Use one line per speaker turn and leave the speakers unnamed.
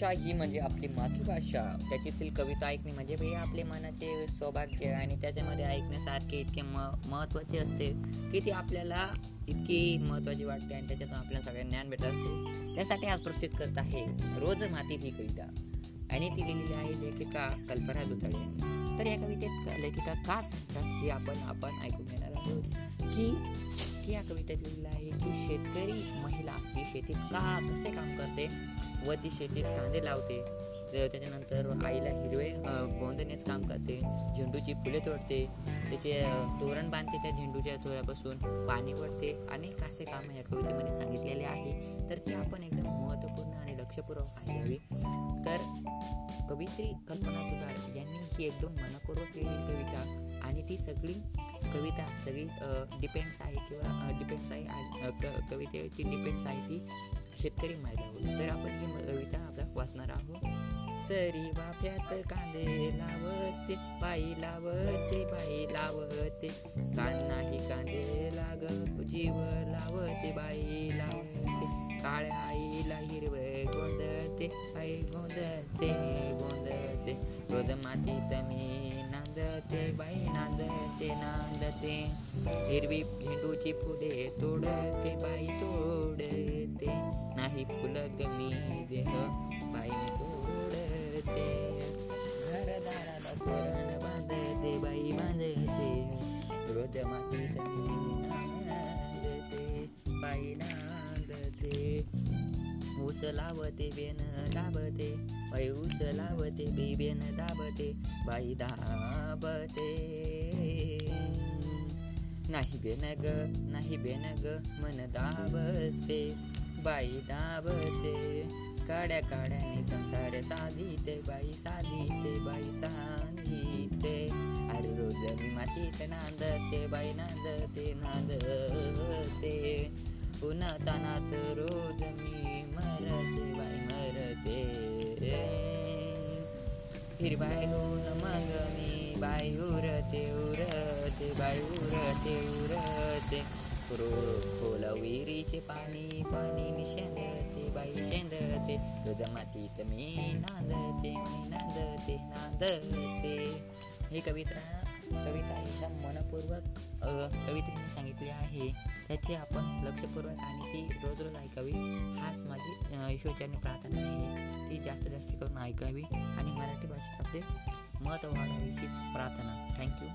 भाषा ही म्हणजे आपली मातृभाषा. त्याच्यातील कविता ऐकणे म्हणजे हे आपले मनाचे सौभाग्य आणि त्याच्यामध्ये ऐकण्यासारखे इतके म महत्त्वाचे असते की ती आपल्याला इतकी महत्त्वाची वाटते आणि त्याच्यातून आपल्याला सगळ्यांना ज्ञान भेटत असते. त्यासाठी आज प्रस्तुत करत आहे रोज मातीत ही कविता. आणि ती लिहिलेली आहे लेखिका कल्पना दुताळे यांनी. तर या कवितेत लेखिका का सांगतात हे आपण आपण ऐकून घेणार आहोत की की या कवितेत लिहिलेलं आहे की शेतकरी महिला ही शेतीत का कसे काम करते? व ती शेतीत कांदे लावते. त्याच्यानंतर आईला हिरवे गोंदनेच काम करते. झेंडूची फुले तोडते. त्याचे तोरण बांधते त्या झेंडूच्या तोऱ्यापासून पाणी पडते अनेक असे काम या कवितेमध्ये सांगितलेले आहे. तर ते आपण एकदम महत्त्वपूर्ण आणि लक्षपूर्वक पाहायला तर कवित्री कल्पना दुधाळ यांनी ही एकदम मनपूर्वक केलेली कविता आणि ती सगळी कविता सगळी डिपेंड्स आहे किंवा डिपेंड्स आहे कवितेची डिपेंड्स आहे ती शेतकरी महिला तर आपण ही कविता आपल्या वाचणार आहोत. सरी वाफ्यात कांदे लावते बाई लावते बाई लावते. कान नाही कांदे लाग जीव लावते बाई लावते. काळ्या आईला हिरवे गोंदते आई गोंदते गोंदते. रोज मातीत मी नांदते बाई नांदते नांदते. हिरवी झेंडूची फुले तोडते बाई काही फुल मी देह बाई तोडते. घरदाराला तोरण बांधते बाई बांधते. रोज मातीत मी नांदते बाई नांदते. ऊस लावते बेन दाबते. बाई ऊस लावते बी बेन दाबते बाई दाबते. नाही बेन ग नाही बेन ग मन दाबते. बाई दाबते. काड्या काड्याने संसार साधिते. बाई साधिते बाई साधिते. अरे रोज मी मातीत नांदते बाई नांदते नांदते. पुन्हा तानात रोज मी मरते बाई मरते. हिरबाय होऊन मग मी बाई उरते उरते बाई उरते उरते. खोल विहिरीचे पाणी पाणी मी शेंदते बाई शेंदते रोज मातीत मी नांदते मी नांदते नांदते ही कविता कविता एकदम मनपूर्वक कवित्रीने सांगितली आहे. त्याची आपण लक्षपूर्वक आणि ती रोज रोज ऐकावी हाच माझी ईश्वरचरणी प्रार्थना आहे. ती जास्त जास्त करून ऐकावी आणि मराठी भाषेत आपले महत्त्व वाढावी हीच प्रार्थना. थँक्यू